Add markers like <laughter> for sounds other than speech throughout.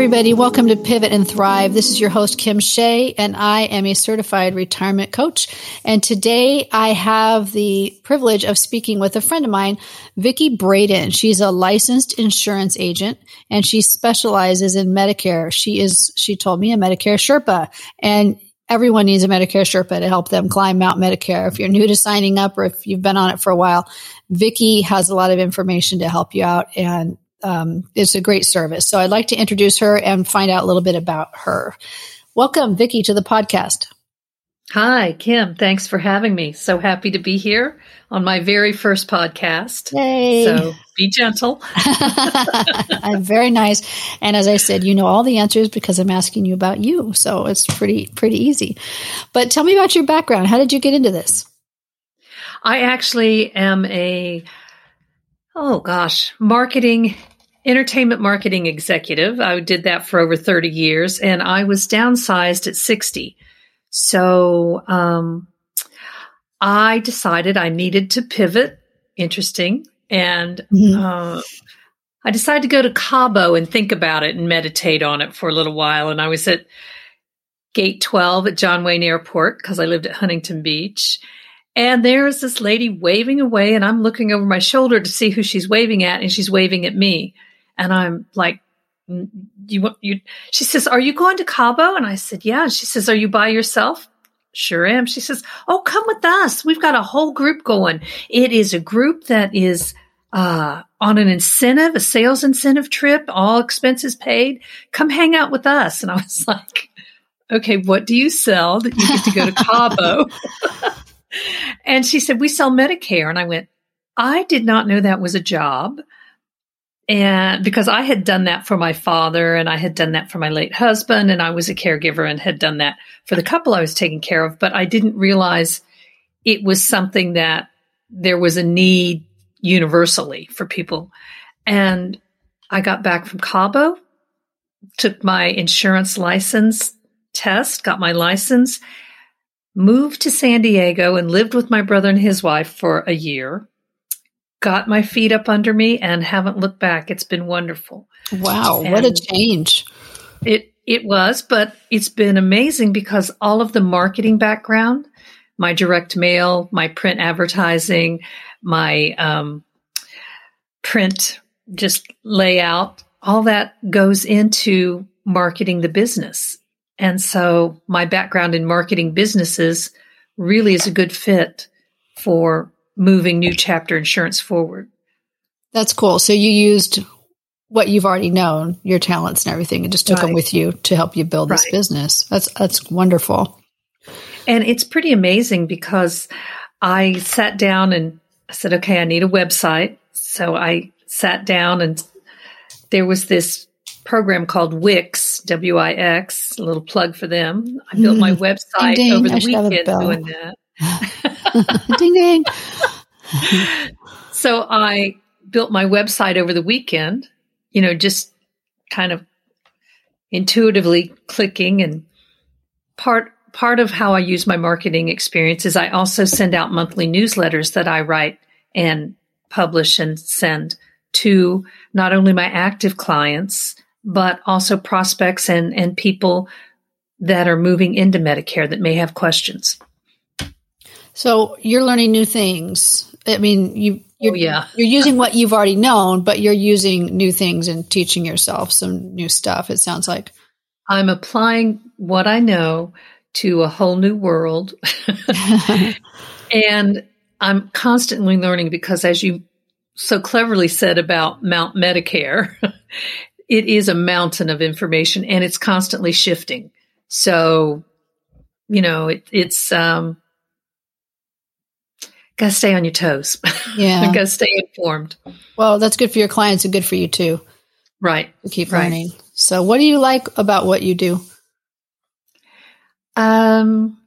everybody. Welcome to Pivot and Thrive. This is your host, Kim Shea, and I am a certified retirement coach. And today I have the privilege of speaking with a friend of mine, Vicki Braden. She's a licensed insurance agent and she specializes in Medicare. She is, she told me, a Medicare Sherpa. And everyone needs a Medicare Sherpa to help them climb Mount Medicare. If you're new to signing up or if you've been on it for a while, Vicki has a lot of information to help you out and um, it's a great service. So I'd like to introduce her and find out a little bit about her. Welcome, Vicki, to the podcast. Hi, Kim. Thanks for having me. So happy to be here on my very first podcast. Yay. So be gentle. <laughs> <laughs> I'm very nice. And as I said, you know all the answers because I'm asking you about you. So it's pretty, pretty easy. But tell me about your background. How did you get into this? I actually am a, oh gosh, marketing entertainment marketing executive. I did that for over 30 years and I was downsized at 60. So, um, I decided I needed to pivot. Interesting. And, mm-hmm. uh, I decided to go to Cabo and think about it and meditate on it for a little while. And I was at gate 12 at John Wayne Airport because I lived at Huntington Beach. And there's this lady waving away, and I'm looking over my shoulder to see who she's waving at, and she's waving at me. And I'm like, you want you she says are you going to cabo? And i said yeah. And she says are you by yourself? Sure am. She says oh come with us. We've got a whole group going. It is a group that is uh, on an incentive a sales incentive trip all expenses paid. Come hang out with us. And i was <laughs> like okay what do you sell that you get to go to cabo? <laughs> And she said we sell medicare. And i went i did not know that was a job and because I had done that for my father and I had done that for my late husband and I was a caregiver and had done that for the couple I was taking care of, but I didn't realize it was something that there was a need universally for people. And I got back from Cabo, took my insurance license test, got my license, moved to San Diego and lived with my brother and his wife for a year got my feet up under me and haven't looked back. It's been wonderful. Wow, and what a change. It it was, but it's been amazing because all of the marketing background, my direct mail, my print advertising, my um, print just layout, all that goes into marketing the business. And so my background in marketing businesses really is a good fit for moving new chapter insurance forward. That's cool. So you used what you've already known, your talents and everything, and just took right. them with you to help you build this business. That's that's wonderful. And it's pretty amazing because I sat down and I said, okay, I need a website. So I sat down and there was this program called Wix, W I X, a little plug for them. I built mm. my website ding, ding. over the weekend doing that. <laughs> <laughs> ding ding. so I built my website over the weekend, you know, just kind of intuitively clicking and part part of how I use my marketing experience is I also send out monthly newsletters that I write and publish and send to not only my active clients but also prospects and and people that are moving into Medicare that may have questions. So you're learning new things. I mean, you you're, oh, yeah. you're using what you've already known, but you're using new things and teaching yourself some new stuff. It sounds like I'm applying what I know to a whole new world. <laughs> and I'm constantly learning because as you so cleverly said about Mount Medicare, <laughs> it is a mountain of information and it's constantly shifting. So, you know, it, it's, um, gotta stay on your toes. Yeah. <laughs> gotta stay informed. Well, that's good for your clients and good for you too. Right. To keep right. learning. So what do you like about what you do? Um,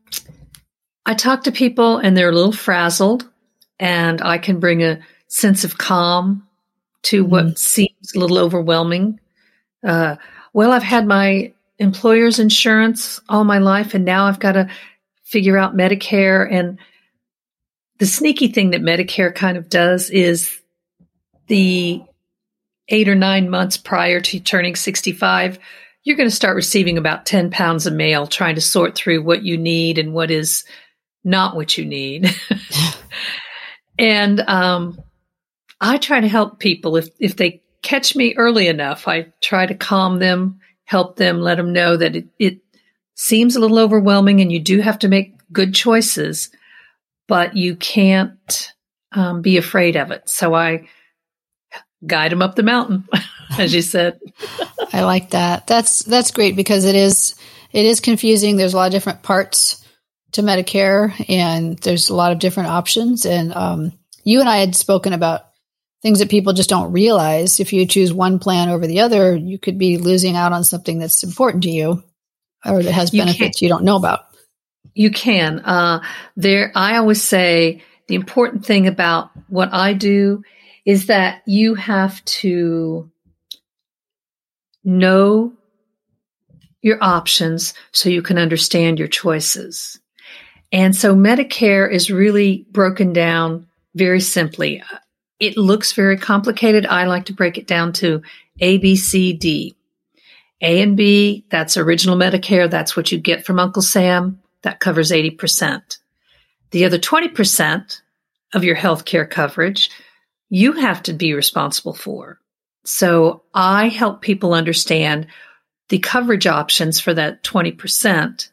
I talk to people and they're a little frazzled and I can bring a sense of calm to mm what seems a little overwhelming. Uh, well, I've had my employer's insurance all my life and now I've got to figure out Medicare and the sneaky thing that Medicare kind of does is the eight or nine months prior to turning 65, you're going to start receiving about 10 pounds of mail trying to sort through what you need and what is not what you need. <laughs> and um, I try to help people if, if they catch me early enough. I try to calm them, help them, let them know that it, it seems a little overwhelming and you do have to make good choices, but you can't um, be afraid of it. So I guide them up the mountain, <laughs> as you said. I like that. That's that's great because it is it is confusing. There's a lot of different parts to Medicare, and there's a lot of different options. And um, you and I had spoken about things that people just don't realize. If you choose one plan over the other, you could be losing out on something that's important to you or that has benefits you, you don't know about. You can. Uh, there, I always say the important thing about what I do is that you have to know your options so you can understand your choices. And so Medicare is really broken down very simply. It looks very complicated. I like to break it down to A, B, C, D. A and B, that's original Medicare. That's what you get from Uncle Sam. That covers 80%. The other 20% of your health care coverage, you have to be responsible for. So I help people understand the coverage options for that 20%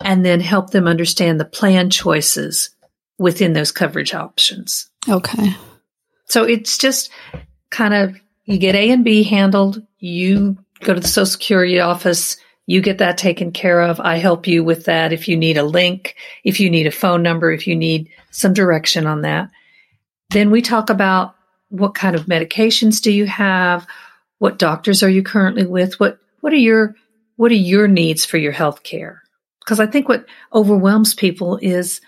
and then help them understand the plan choices within those coverage options. Okay. So it's just kind of you get A and B handled, you go to the Social Security office, you get that taken care of. I help you with that if you need a link, if you need a phone number, if you need some direction on that. Then we talk about what kind of medications do you have? What doctors are you currently with? What what are your what are your needs for your health care? Because I think what overwhelms people is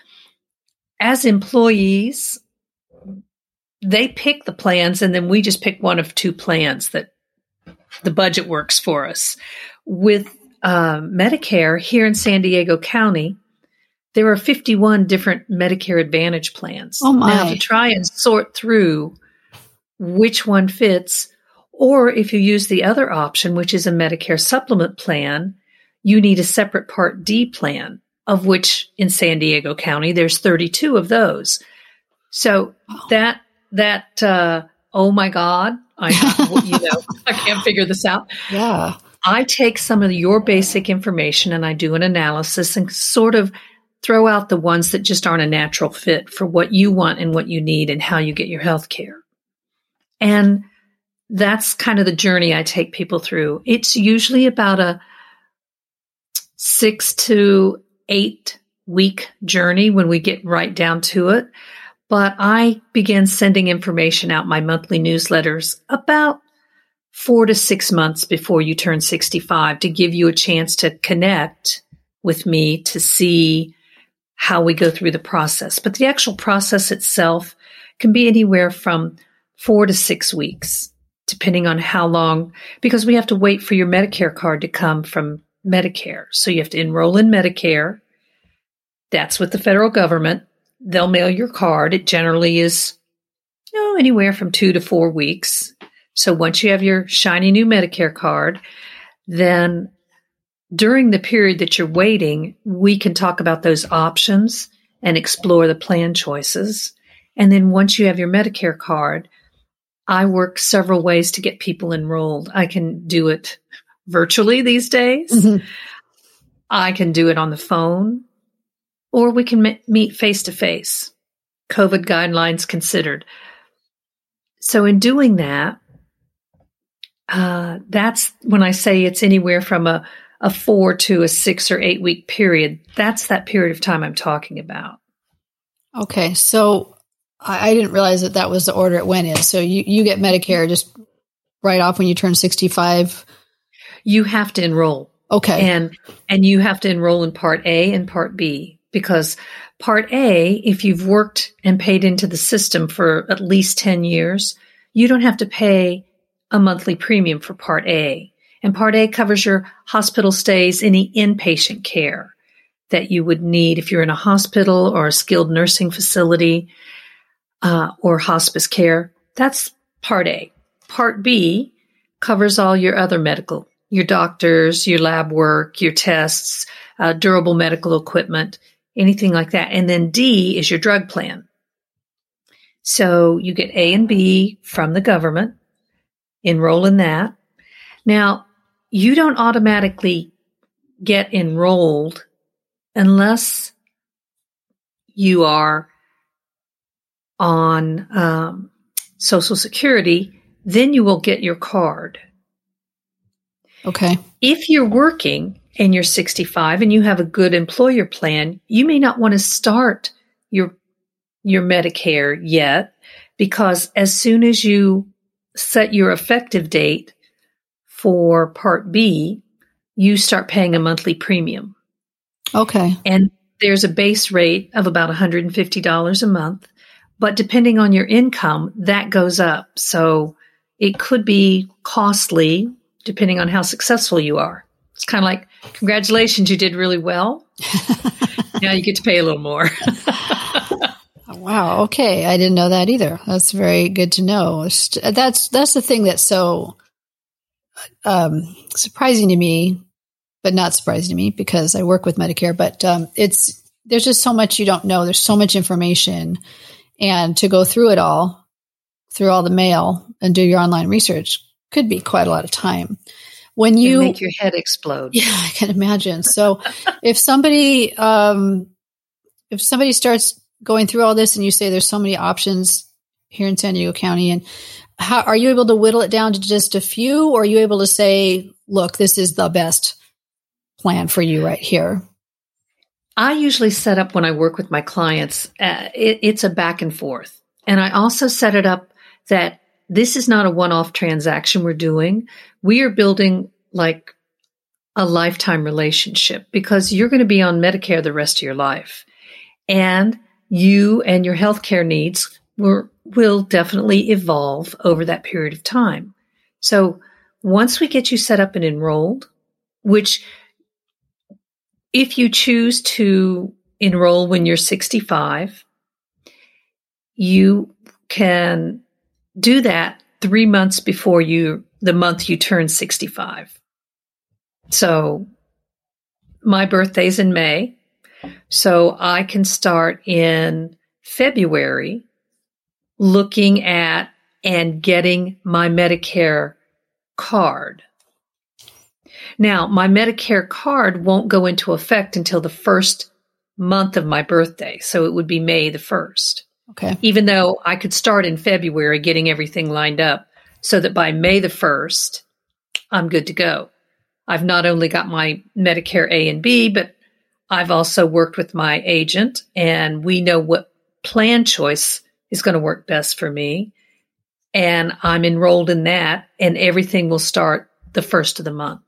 as employees, they pick the plans and then we just pick one of two plans that the budget works for us. With uh, Medicare here in San Diego County, there are 51 different Medicare Advantage plans. Oh my. Now, to try and sort through which one fits, or if you use the other option, which is a Medicare supplement plan, you need a separate Part D plan, of which in San Diego County, there's 32 of those. So that, that, uh, oh my God, I, <laughs> you know, I can't figure this out. Yeah. I take some of your basic information and I do an analysis and sort of throw out the ones that just aren't a natural fit for what you want and what you need and how you get your health care. And that's kind of the journey I take people through. It's usually about a six to eight week journey when we get right down to it. But I begin sending information out my monthly newsletters about four to six months before you turn 65 to give you a chance to connect with me to see how we go through the process. But the actual process itself can be anywhere from four to six weeks, depending on how long, because we have to wait for your Medicare card to come from Medicare. So you have to enroll in Medicare. That's with the federal government. They'll mail your card. It generally is, you know, anywhere from two to four weeks. So once you have your shiny new Medicare card, then during the period that you're waiting, we can talk about those options and explore the plan choices. And then once you have your Medicare card, I work several ways to get people enrolled. I can do it virtually these days. Mm-hmm. I can do it on the phone or we can meet face to face. COVID guidelines considered. So in doing that, uh, that's when I say it's anywhere from a, a four to a six or eight week period. That's that period of time I'm talking about. Okay. So I, I didn't realize that that was the order it went in. So you, you get Medicare just right off when you turn 65. You have to enroll. Okay. And, and you have to enroll in part A and part B because part A, if you've worked and paid into the system for at least 10 years, you don't have to pay a monthly premium for Part A. And Part A covers your hospital stays, any inpatient care that you would need if you're in a hospital or a skilled nursing facility uh, or hospice care. That's Part A. Part B covers all your other medical, your doctors, your lab work, your tests, uh, durable medical equipment, anything like that. And then D is your drug plan. So you get A and B from the government, enroll in that. Now, you don't automatically get enrolled unless you are on um, Social Security, then you will get your card. Okay. If you're working and you're 65 and you have a good employer plan, you may not want to start your your Medicare yet because as soon as you set your effective date for Part B, you start paying a monthly premium. Okay. And there's a base rate of about $150 a month, but depending on your income, that goes up. So it could be costly depending on how successful you are. It's kind of like, congratulations, you did really well. <laughs> now you get to pay a little more. <laughs> wow. Okay. I didn't know that either. That's very good to know. That's, that's the thing that's so um, surprising to me, but not surprising to me because I work with Medicare, but um, it's, there's just so much you don't know. There's so much information and to go through it all, through all the mail and do your online research could be quite a lot of time. When you make your head explode. <laughs> Yeah, I can imagine. So if somebody, um, if somebody starts going through all this and you say there's so many options here in San Diego County and how are you able to whittle it down to just a few or are you able to say, look, this is the best plan for you right here? I usually set up when I work with my clients, uh, it, it's a back and forth. And I also set it up that this is not a one off transaction we're doing. We are building like a lifetime relationship because you're going to be on Medicare the rest of your life. And you and your healthcare needs will, will definitely evolve over that period of time. So once we get you set up and enrolled, which if you choose to enroll when you're 65, you can do that three months before you, the month you turn 65. So my birthday's in May. So I can start in February looking at and getting my Medicare card. Now, my Medicare card won't go into effect until the first month of my birthday. So it would be May the 1st. Okay. Even though I could start in February getting everything lined up so that by May the 1st, I'm good to go. I've not only got my Medicare A and B, but I've also worked with my agent and we know what plan choice is going to work best for me. And I'm enrolled in that and everything will start the first of the month.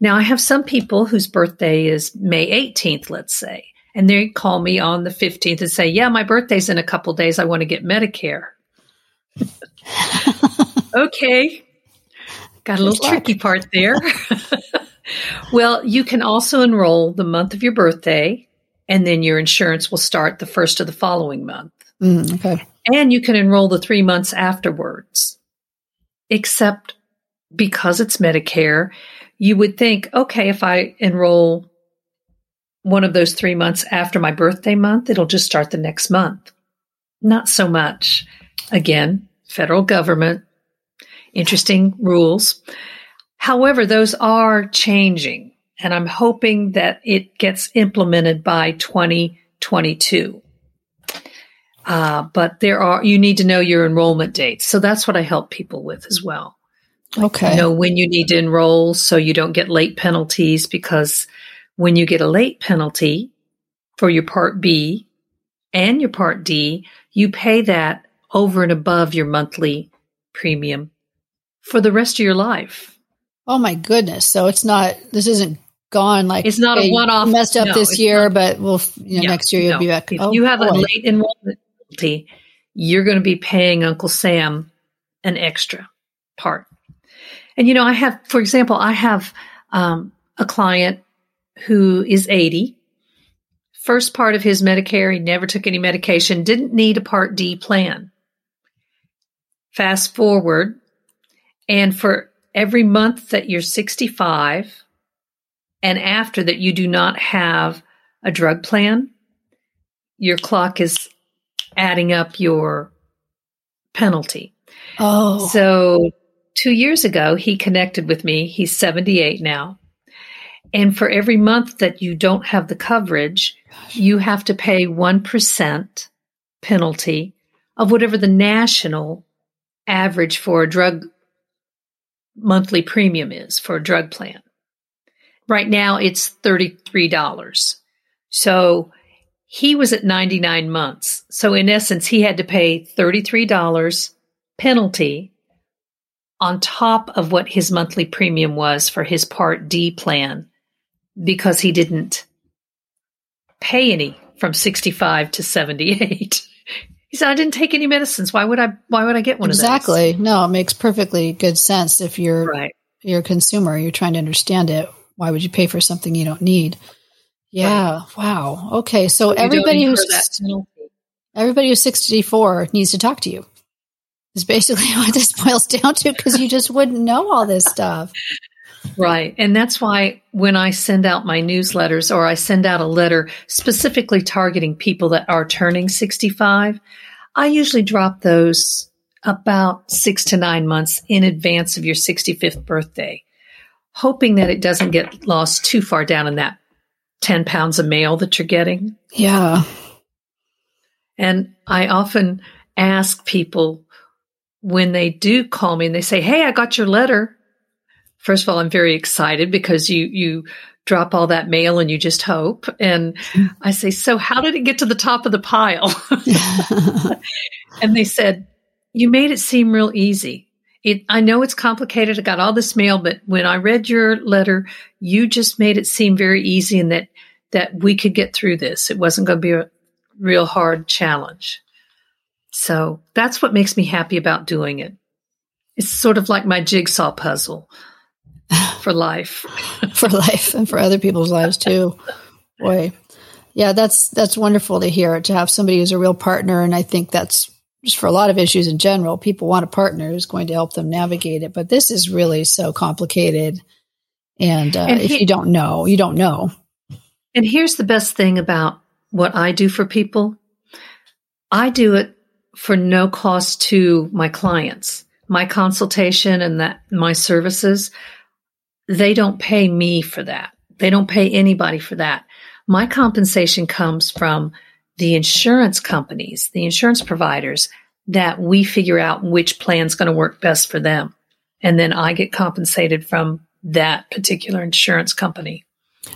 Now, I have some people whose birthday is May 18th, let's say, and they call me on the 15th and say, Yeah, my birthday's in a couple days. I want to get Medicare. <laughs> okay. Got a little tricky part there. <laughs> well, you can also enroll the month of your birthday, and then your insurance will start the first of the following month. Mm, okay. And you can enroll the three months afterwards, except because it's Medicare, you would think, okay, if I enroll one of those three months after my birthday month, it'll just start the next month. Not so much. Again, federal government, interesting rules. However, those are changing, and I'm hoping that it gets implemented by 2022. Uh, but there are, you need to know your enrollment dates. So that's what I help people with as well. Okay. Know when you need to enroll so you don't get late penalties because when you get a late penalty for your Part B and your Part D, you pay that over and above your monthly premium for the rest of your life. Oh my goodness. So it's not, this isn't gone like it's not hey, a one off. Messed up no, this year, not, but we'll, you know, yeah, next year you'll no. be back. If oh, you have boy. a late enrollment penalty, you're going to be paying Uncle Sam an extra part. And, you know, I have, for example, I have um, a client who is 80. First part of his Medicare, he never took any medication, didn't need a Part D plan. Fast forward And for every month that you're 65 and after that you do not have a drug plan, your clock is adding up your penalty. Oh. So two years ago, he connected with me. He's 78 now. And for every month that you don't have the coverage, you have to pay 1% penalty of whatever the national average for a drug monthly premium is for a drug plan. Right now it's $33. So he was at 99 months. So in essence, he had to pay $33 penalty on top of what his monthly premium was for his Part D plan because he didn't pay any from 65 to 78. <laughs> He said, I didn't take any medicines. Why would I, why would I get one exactly. of those? Exactly. No, it makes perfectly good sense. If you're, right. you're a consumer, you're trying to understand it. Why would you pay for something you don't need? Yeah. Right. Wow. Okay. So, so everybody who's, everybody who's 64 needs to talk to you is basically <laughs> what this boils down to because you just wouldn't know all this stuff. Right. And that's why when I send out my newsletters or I send out a letter specifically targeting people that are turning 65, I usually drop those about six to nine months in advance of your 65th birthday, hoping that it doesn't get lost too far down in that 10 pounds of mail that you're getting. Yeah. And I often ask people when they do call me and they say, Hey, I got your letter. First of all, I'm very excited because you, you drop all that mail and you just hope. And I say, So how did it get to the top of the pile? <laughs> and they said, You made it seem real easy. It, I know it's complicated. I got all this mail, but when I read your letter, you just made it seem very easy and that, that we could get through this. It wasn't going to be a real hard challenge. So that's what makes me happy about doing it. It's sort of like my jigsaw puzzle for life. <laughs> for life and for other people's lives too. Boy. Yeah, that's that's wonderful to hear to have somebody who's a real partner and I think that's just for a lot of issues in general, people want a partner who's going to help them navigate it, but this is really so complicated and, uh, and he, if you don't know, you don't know. And here's the best thing about what I do for people. I do it for no cost to my clients. My consultation and that my services, they don't pay me for that. They don't pay anybody for that. My compensation comes from the insurance companies, the insurance providers that we figure out which plan's going to work best for them. And then I get compensated from that particular insurance company.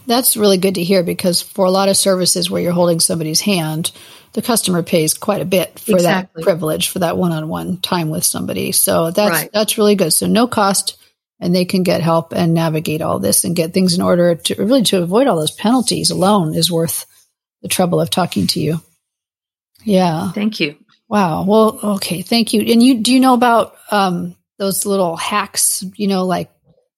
That's really good to hear because for a lot of services where you're holding somebody's hand, the customer pays quite a bit for exactly. that privilege, for that one-on-one time with somebody. So that's right. that's really good. So no cost and they can get help and navigate all this and get things in order to really to avoid all those penalties alone is worth the trouble of talking to you. Yeah. Thank you. Wow. Well, okay. Thank you. And you do you know about um, those little hacks, you know, like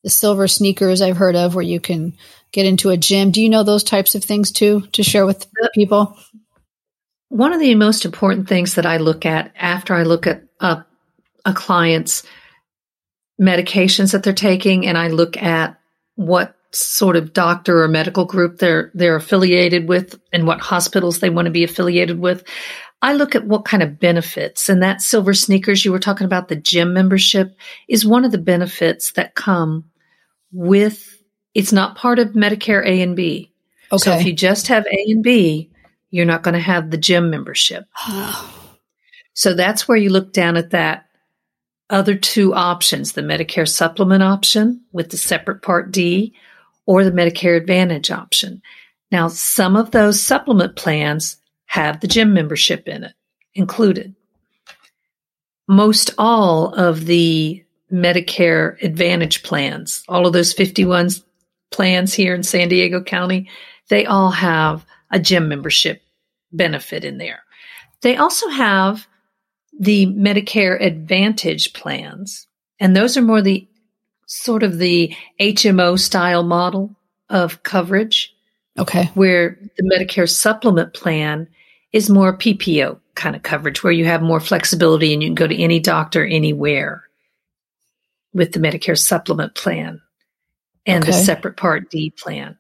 the silver sneakers I've heard of where you can get into a gym. Do you know those types of things too to share with people? One of the most important things that I look at after I look at a, a client's medications that they're taking and I look at what sort of doctor or medical group they're they're affiliated with and what hospitals they want to be affiliated with. I look at what kind of benefits and that silver sneakers you were talking about the gym membership is one of the benefits that come with it's not part of Medicare A and B. Okay. So if you just have A and B, you're not going to have the gym membership. <sighs> so that's where you look down at that other two options, the Medicare supplement option with the separate part D or the Medicare Advantage option. Now, some of those supplement plans have the gym membership in it included. Most all of the Medicare Advantage plans, all of those 51 plans here in San Diego County, they all have a gym membership benefit in there. They also have the Medicare Advantage plans, and those are more the sort of the HMO style model of coverage. Okay. Where the Medicare supplement plan is more PPO kind of coverage where you have more flexibility and you can go to any doctor anywhere. with the Medicare supplement plan and Okay. the separate Part D plan.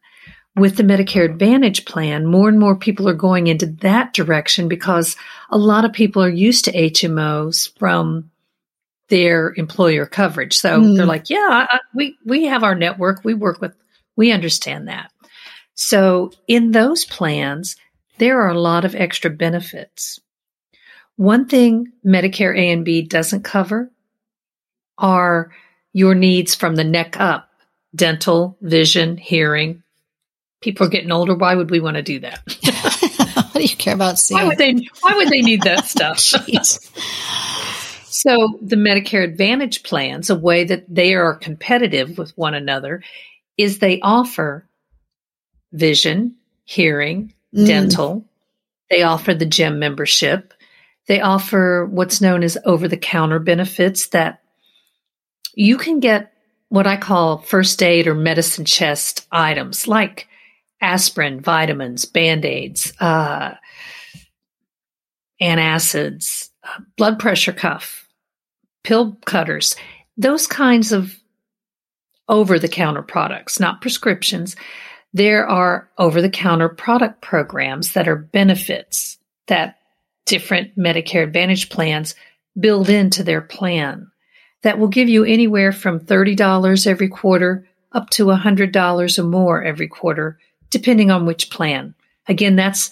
With the Medicare Advantage plan, more and more people are going into that direction because a lot of people are used to HMOs from their employer coverage. So Mm. they're like, yeah, I, we, we have our network. We work with, we understand that. So in those plans, there are a lot of extra benefits. One thing Medicare A and B doesn't cover are your needs from the neck up dental, vision, hearing. People are getting older. Why would we want to do that? what <laughs> do you care about Why would they why would they need that stuff? <laughs> So the Medicare Advantage plans, a way that they are competitive with one another, is they offer vision, hearing, Mm. dental. They offer the gym membership. They offer what's known as over the counter benefits that you can get what I call first aid or medicine chest items like aspirin, vitamins, band aids, uh, antacids, uh, blood pressure cuff, pill cutters, those kinds of over the counter products, not prescriptions. There are over the counter product programs that are benefits that different Medicare Advantage plans build into their plan that will give you anywhere from $30 every quarter up to $100 or more every quarter, depending on which plan. Again, that's,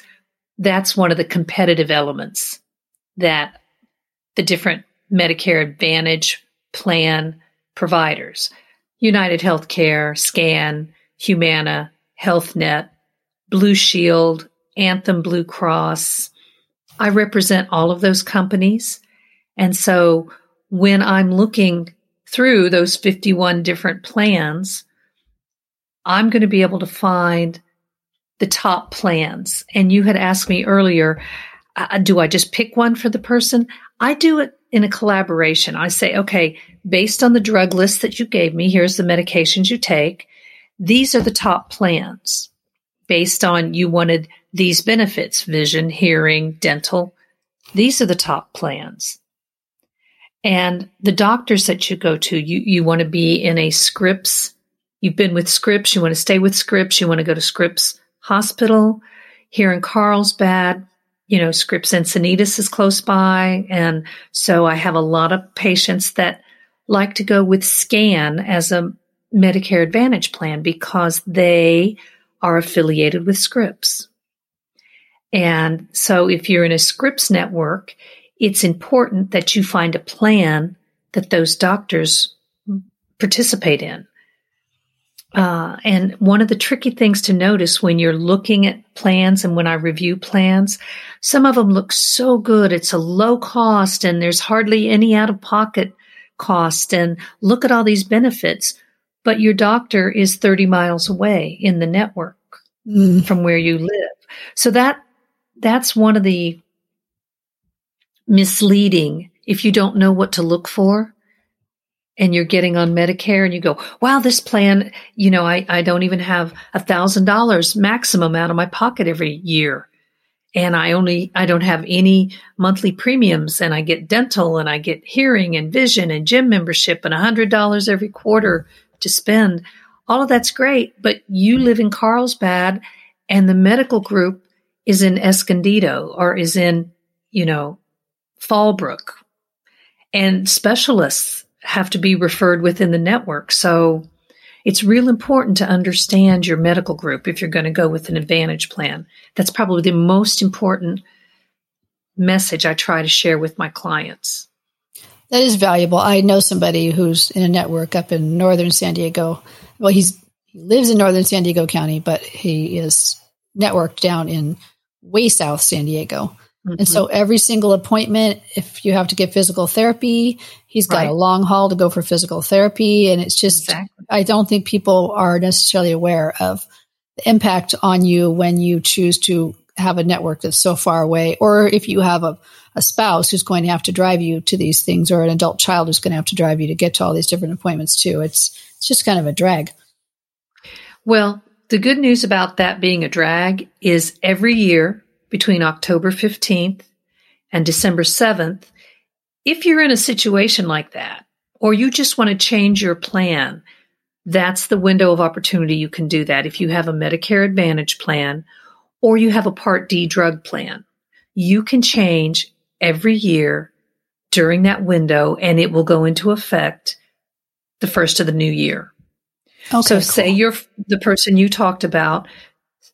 that's one of the competitive elements that the different Medicare Advantage plan providers, United Healthcare, SCAN, Humana, HealthNet, Blue Shield, Anthem Blue Cross. I represent all of those companies. And so when I'm looking through those 51 different plans, I'm going to be able to find the top plans. And you had asked me earlier, uh, do I just pick one for the person? I do it in a collaboration. I say, okay, based on the drug list that you gave me, here's the medications you take. These are the top plans based on you wanted these benefits, vision, hearing, dental. These are the top plans. And the doctors that you go to, you, you want to be in a Scripps. You've been with Scripps. You want to stay with Scripps. You want to go to Scripps Hospital here in Carlsbad. You know, Scripps Encinitas is close by. And so I have a lot of patients that like to go with SCAN as a Medicare Advantage plan because they are affiliated with Scripps. And so if you're in a Scripps network, it's important that you find a plan that those doctors participate in. Uh, and one of the tricky things to notice when you're looking at plans and when I review plans, some of them look so good. It's a low cost and there's hardly any out of pocket cost. And look at all these benefits, but your doctor is 30 miles away in the network Mm. from where you live. So that that's one of the misleading if you don't know what to look for and you're getting on Medicare and you go, wow, this plan, you know, I, I don't even have a thousand dollars maximum out of my pocket every year. And I only, I don't have any monthly premiums and I get dental and I get hearing and vision and gym membership and a hundred dollars every quarter to spend. All of that's great, but you live in Carlsbad and the medical group is in Escondido or is in, you know, Fallbrook and specialists have to be referred within the network. So it's real important to understand your medical group if you're going to go with an advantage plan. That's probably the most important message I try to share with my clients. That is valuable. I know somebody who's in a network up in northern San Diego. Well, he's he lives in northern San Diego County, but he is networked down in way south San Diego. And so mm-hmm. every single appointment, if you have to get physical therapy, he's got Right. a long haul to go for physical therapy. And it's just, Exactly. I don't think people are necessarily aware of the impact on you when you choose to have a network that's so far away, or if you have a, a spouse who's going to have to drive you to these things, or an adult child who's going to have to drive you to get to all these different appointments too. It's it's just kind of a drag. Well, the good news about that being a drag is every year between October 15th and December 7th, if you're in a situation like that, or you just want to change your plan, that's the window of opportunity you can do that. If you have a Medicare Advantage plan or you have a Part D drug plan, you can change every year during that window and it will go into effect the first of the new year. Okay, so, cool. say you're the person you talked about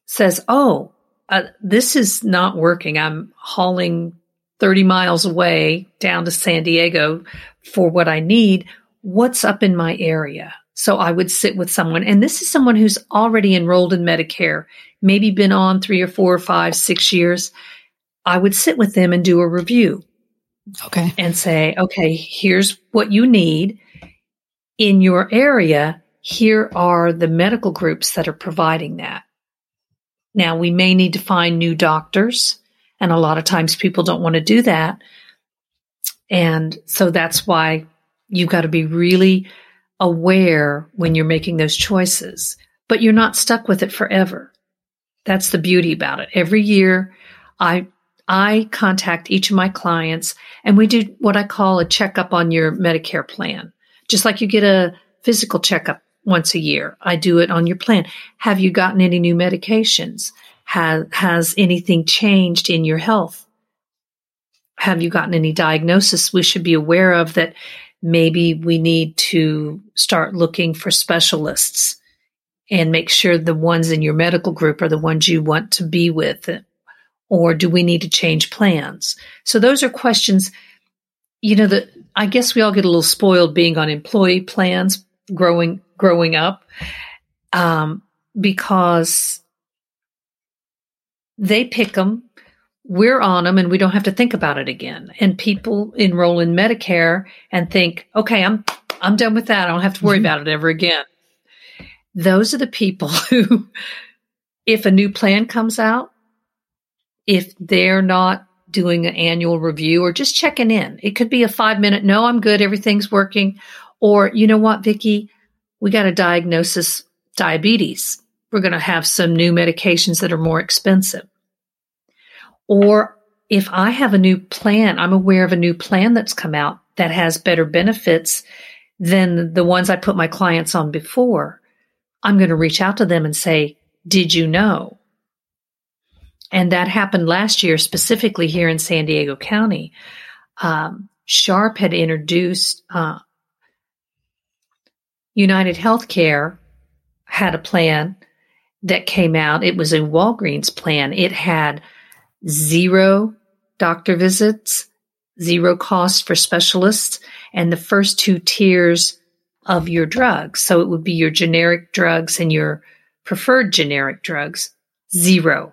says, Oh, uh, this is not working. I'm hauling 30 miles away down to San Diego for what I need. What's up in my area? So I would sit with someone, and this is someone who's already enrolled in Medicare, maybe been on three or four or five, six years. I would sit with them and do a review. Okay. And say, okay, here's what you need in your area. Here are the medical groups that are providing that. Now, we may need to find new doctors, and a lot of times people don't want to do that. And so that's why you've got to be really aware when you're making those choices, but you're not stuck with it forever. That's the beauty about it. Every year, I I contact each of my clients and we do what I call a checkup on your Medicare plan. Just like you get a physical checkup once a year. I do it on your plan. Have you gotten any new medications? Has, has anything changed in your health? Have you gotten any diagnosis we should be aware of that maybe we need to start looking for specialists and make sure the ones in your medical group are the ones you want to be with? Or do we need to change plans? So those are questions, you know, that I guess we all get a little spoiled being on employee plans growing growing up um, because they pick them, we're on them, and we don't have to think about it again. And people enroll in Medicare and think, okay, I'm I'm done with that. I don't have to worry mm-hmm. about it ever again. Those are the people <laughs> who, if a new plan comes out, if they're not doing an annual review or just checking in, it could be a five minute, no, I'm good, everything's working. Or, you know what, Vicki, we got a diagnosis diabetes. We're going to have some new medications that are more expensive. Or if I have a new plan, I'm aware of a new plan that's come out that has better benefits than the ones I put my clients on before. I'm going to reach out to them and say, Did you know? And that happened last year, specifically here in San Diego County. Um, Sharp had introduced uh, United Healthcare had a plan that came out. It was a Walgreens plan. It had zero doctor visits, zero cost for specialists, and the first two tiers of your drugs. So it would be your generic drugs and your preferred generic drugs, zero.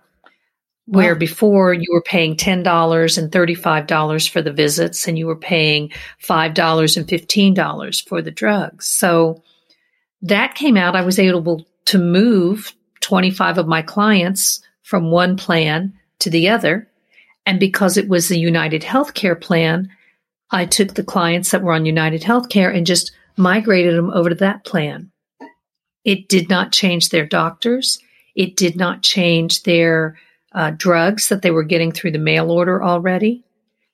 Wow. Where before you were paying $10 and $35 for the visits and you were paying $5 and $15 for the drugs. So that came out, I was able to move 25 of my clients from one plan to the other. And because it was the United Healthcare plan, I took the clients that were on United Healthcare and just migrated them over to that plan. It did not change their doctors. It did not change their uh, drugs that they were getting through the mail order already.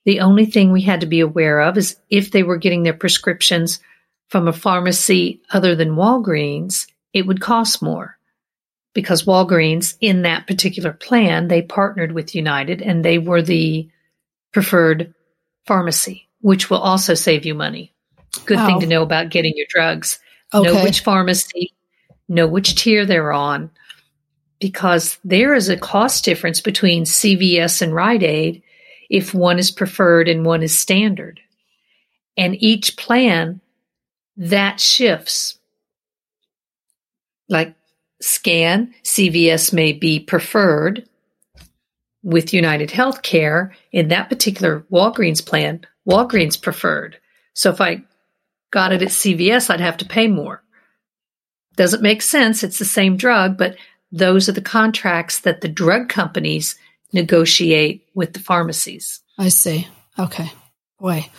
The only thing we had to be aware of is if they were getting their prescriptions from a pharmacy other than Walgreens, it would cost more because Walgreens, in that particular plan, they partnered with United and they were the preferred pharmacy, which will also save you money. Good wow. thing to know about getting your drugs. Okay. Know which pharmacy, know which tier they're on, because there is a cost difference between CVS and Rite Aid if one is preferred and one is standard. And each plan that shifts. Like scan, CVS may be preferred with United Healthcare in that particular Walgreens plan, Walgreens preferred. So if I got it at CVS, I'd have to pay more. Doesn't make sense. It's the same drug, but those are the contracts that the drug companies negotiate with the pharmacies. I see. Okay. Boy,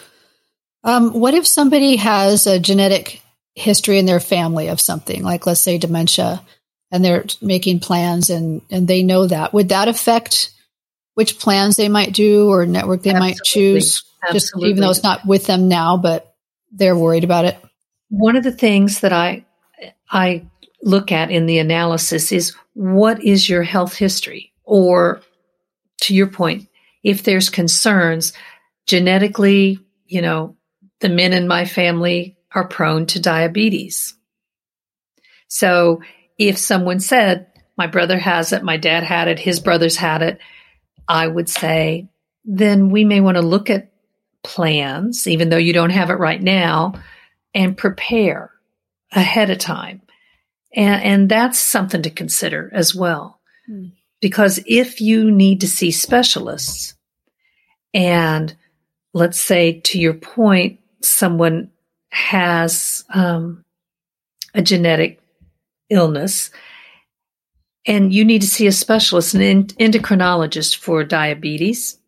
um, what if somebody has a genetic history in their family of something, like let's say dementia, and they're making plans and, and they know that? Would that affect which plans they might do or network they Absolutely. might choose? Absolutely. Just even though it's not with them now, but they're worried about it? One of the things that I I look at in the analysis is what is your health history? Or to your point, if there's concerns genetically, you know, the men in my family are prone to diabetes. So if someone said, my brother has it, my dad had it, his brothers had it, I would say, then we may want to look at plans, even though you don't have it right now, and prepare ahead of time. And, and that's something to consider as well. Hmm. Because if you need to see specialists, and let's say to your point, someone has um, a genetic illness, and you need to see a specialist, an endocrinologist for diabetes,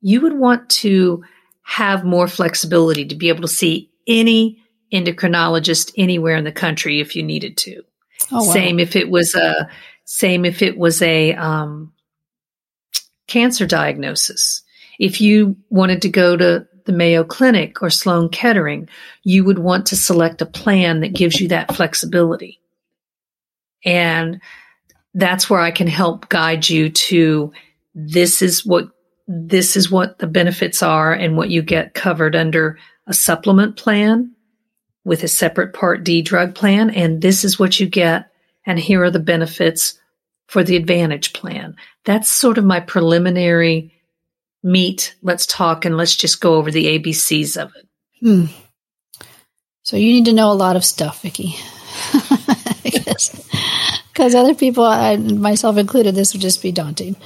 you would want to have more flexibility to be able to see any endocrinologist anywhere in the country if you needed to. Oh, wow. Same if it was a same if it was a um, cancer diagnosis. If you wanted to go to the Mayo Clinic or Sloan Kettering, you would want to select a plan that gives you that flexibility. And that's where I can help guide you to this is what this is what the benefits are and what you get covered under a supplement plan with a separate Part D drug plan. And this is what you get. And here are the benefits for the Advantage plan. That's sort of my preliminary meet. Let's talk and let's just go over the ABCs of it. Hmm. So you need to know a lot of stuff, Vickie. <laughs> Because other people, I, myself included, this would just be daunting.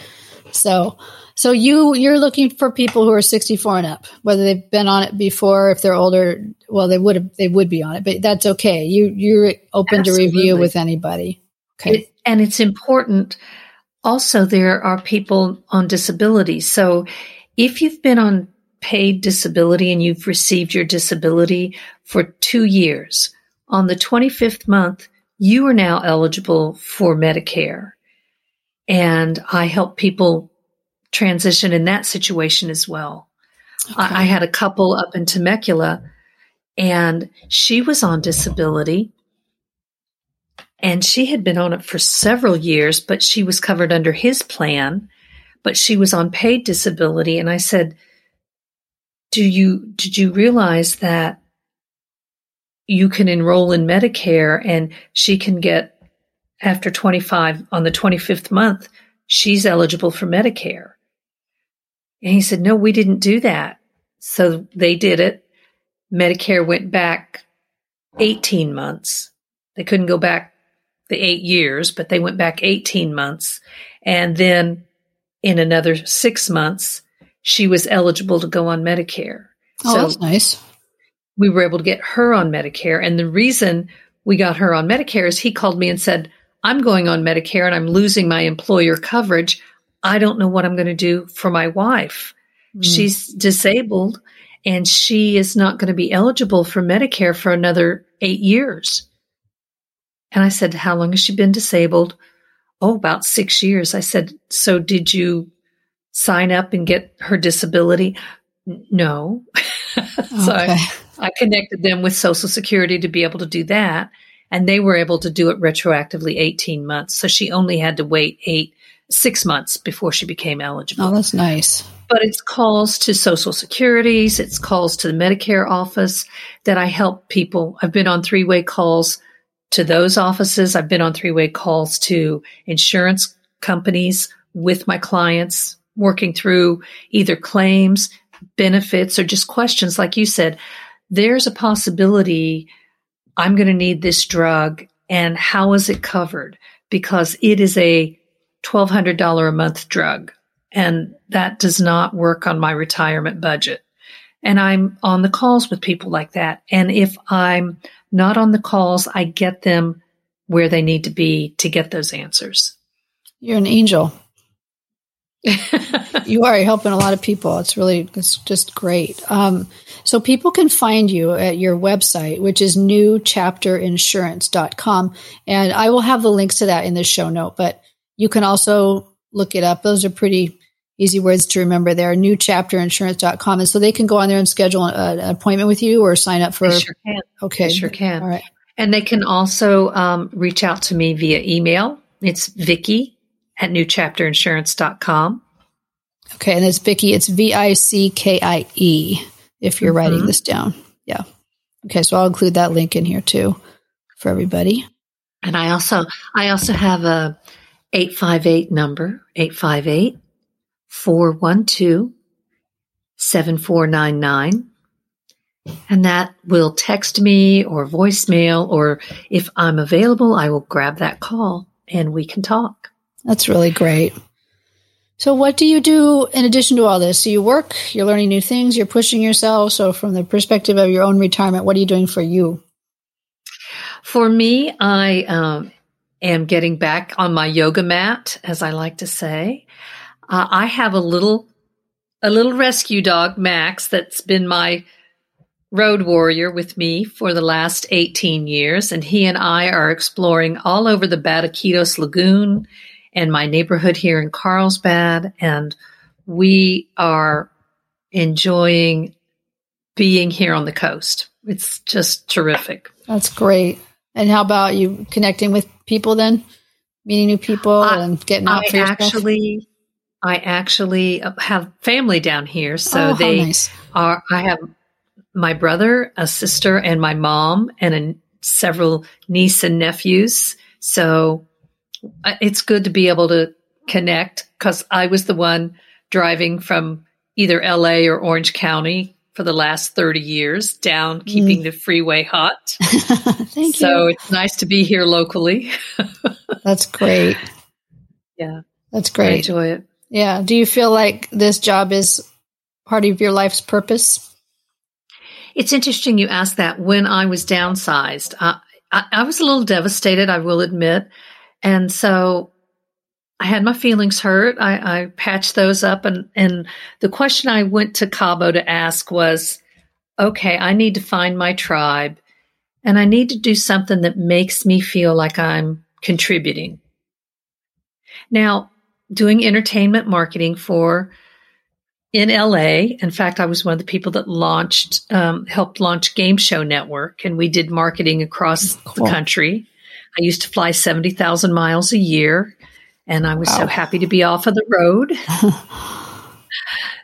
So, so you you're looking for people who are 64 and up, whether they've been on it before, if they're older, well, they would have, they would be on it, but that's okay. You you're open Absolutely. to review with anybody. Okay, it, and it's important. Also, there are people on disability. So, if you've been on paid disability and you've received your disability for two years, on the 25th month, you are now eligible for Medicare. And I help people transition in that situation as well. Okay. I, I, had a couple up in Temecula and she was on disability and she had been on it for several years, but she was covered under his plan, but she was on paid disability. And I said, do you, did you realize that you can enroll in Medicare and she can get after 25 on the 25th month, she's eligible for Medicare. And he said, No, we didn't do that. So they did it. Medicare went back 18 months. They couldn't go back the eight years, but they went back 18 months. And then in another six months, she was eligible to go on Medicare. Oh, so that's nice. We were able to get her on Medicare. And the reason we got her on Medicare is he called me and said, I'm going on Medicare and I'm losing my employer coverage. I don't know what I'm going to do for my wife. Mm. She's disabled and she is not going to be eligible for Medicare for another eight years. And I said, How long has she been disabled? Oh, about six years. I said, So did you sign up and get her disability? No. <laughs> so okay. I, I connected them with Social Security to be able to do that. And they were able to do it retroactively 18 months. So she only had to wait eight six months before she became oh, eligible. Oh, that's nice. But it's calls to Social Securities, it's calls to the Medicare office that I help people. I've been on three way calls to those offices. I've been on three way calls to insurance companies with my clients, working through either claims, benefits, or just questions. Like you said, there's a possibility I'm going to need this drug and how is it covered? Because it is a $1,200 a month drug. And that does not work on my retirement budget. And I'm on the calls with people like that. And if I'm not on the calls, I get them where they need to be to get those answers. You're an angel. <laughs> you are helping a lot of people. It's really, it's just great. Um, so people can find you at your website, which is newchapterinsurance.com. And I will have the links to that in the show note, but you can also look it up. Those are pretty easy words to remember there, newchapterinsurance.com. And so they can go on there and schedule an, an appointment with you or sign up for. They sure can. Okay. They sure can. All right. And they can also um, reach out to me via email. It's Vickie at newchapterinsurance.com. Okay. And it's Vickie. It's V I C K I E if you're mm-hmm. writing this down. Yeah. Okay. So I'll include that link in here too for everybody. And I also, I also have a 858 number, 858 412 7499. And that will text me or voicemail, or if I'm available, I will grab that call and we can talk. That's really great. So, what do you do in addition to all this? So, you work, you're learning new things, you're pushing yourself. So, from the perspective of your own retirement, what are you doing for you? For me, I um, am getting back on my yoga mat, as I like to say. Uh, I have a little, a little rescue dog, Max, that's been my road warrior with me for the last 18 years, and he and I are exploring all over the Batiquitos Lagoon and my neighborhood here in Carlsbad, and we are enjoying being here on the coast. It's just terrific. That's great. And how about you connecting with people then? Meeting new people I, and getting out I for yourself? actually I actually have family down here, so oh, they nice. are. I have my brother, a sister, and my mom, and a, several niece and nephews. So uh, it's good to be able to connect because I was the one driving from either LA or Orange County for the last 30 years down, keeping mm. the freeway hot. <laughs> Thank so you. So it's nice to be here locally. <laughs> That's great. Yeah. That's great. I enjoy it. Yeah. Do you feel like this job is part of your life's purpose? It's interesting you asked that. When I was downsized, uh, I, I was a little devastated, I will admit. And so I had my feelings hurt. I, I, patched those up. And, and the question I went to Cabo to ask was okay, I need to find my tribe and I need to do something that makes me feel like I'm contributing. Now, doing entertainment marketing for in LA. In fact, I was one of the people that launched, um, helped launch Game Show Network, and we did marketing across cool. the country. I used to fly 70,000 miles a year, and I was wow. so happy to be off of the road. <laughs>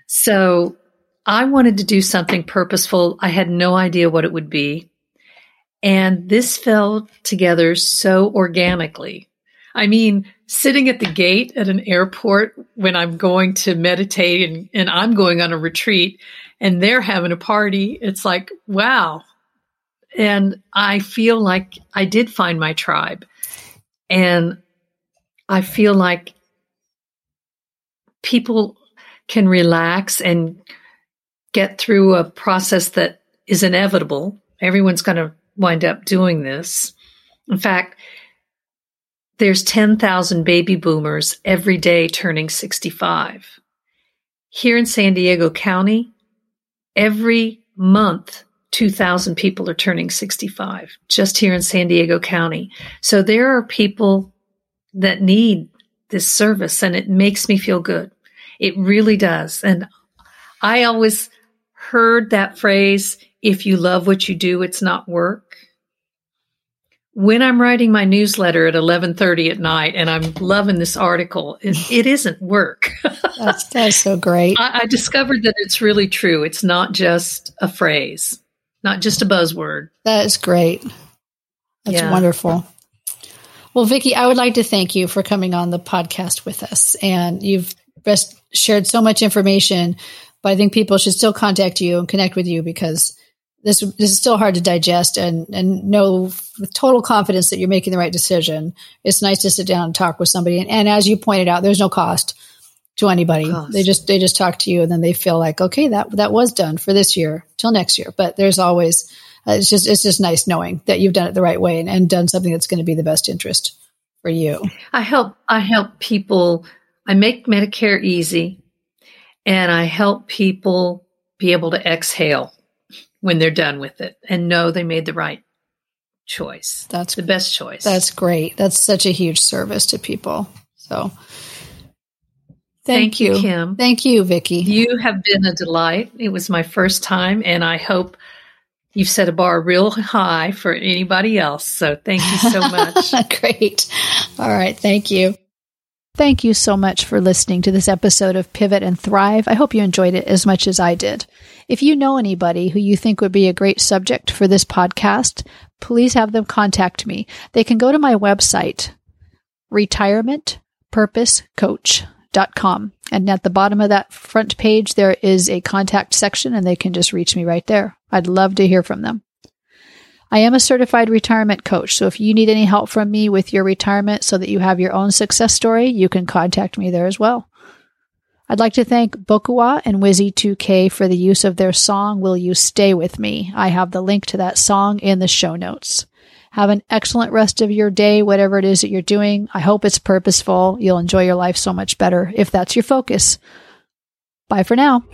so I wanted to do something purposeful. I had no idea what it would be. And this fell together so organically. I mean, sitting at the gate at an airport when I'm going to meditate and, and I'm going on a retreat and they're having a party, it's like, wow. And I feel like I did find my tribe. And I feel like people can relax and get through a process that is inevitable. Everyone's going to wind up doing this. In fact, there's 10,000 baby boomers every day turning 65. Here in San Diego County, every month, 2,000 people are turning 65 just here in San Diego County. So there are people that need this service and it makes me feel good. It really does. And I always heard that phrase, if you love what you do, it's not work when I'm writing my newsletter at 11:30 at night and I'm loving this article, it, <laughs> it isn't work. <laughs> that's, that's so great. I, I, discovered that it's really true. It's not just a phrase, not just a buzzword. That is great. That's yeah. wonderful. Well, Vickie, I would like to thank you for coming on the podcast with us. And you've shared so much information, but I think people should still contact you and connect with you because this this is still hard to digest and and know with total confidence that you're making the right decision. It's nice to sit down and talk with somebody. And, and as you pointed out, there's no cost to anybody. Cost. They just they just talk to you and then they feel like okay that that was done for this year till next year. But there's always uh, it's just it's just nice knowing that you've done it the right way and, and done something that's going to be the best interest for you. I help I help people. I make Medicare easy, and I help people be able to exhale when they're done with it and know they made the right choice. That's the best choice. That's great. That's such a huge service to people. So Thank, Thank you. you, Kim. Thank you, Vickie. You have been a delight. It was my first time, and I hope you've set a bar real high for anybody else. So thank you so <laughs> much. Great. All right. Thank you. Thank you so much for listening to this episode of Pivot and Thrive. I hope you enjoyed it as much as I did. If you know anybody who you think would be a great subject for this podcast, please have them contact me. They can go to my website, retirementpurposecoach.com. And at the bottom of that front page, there is a contact section and they can just reach me right there. I'd love to hear from them. I am a certified retirement coach, so if you need any help from me with your retirement so that you have your own success story, you can contact me there as well. I'd like to thank Bokuwa and Wizzy2K for the use of their song, Will You Stay With Me? I have the link to that song in the show notes. Have an excellent rest of your day, whatever it is that you're doing. I hope it's purposeful. You'll enjoy your life so much better if that's your focus. Bye for now.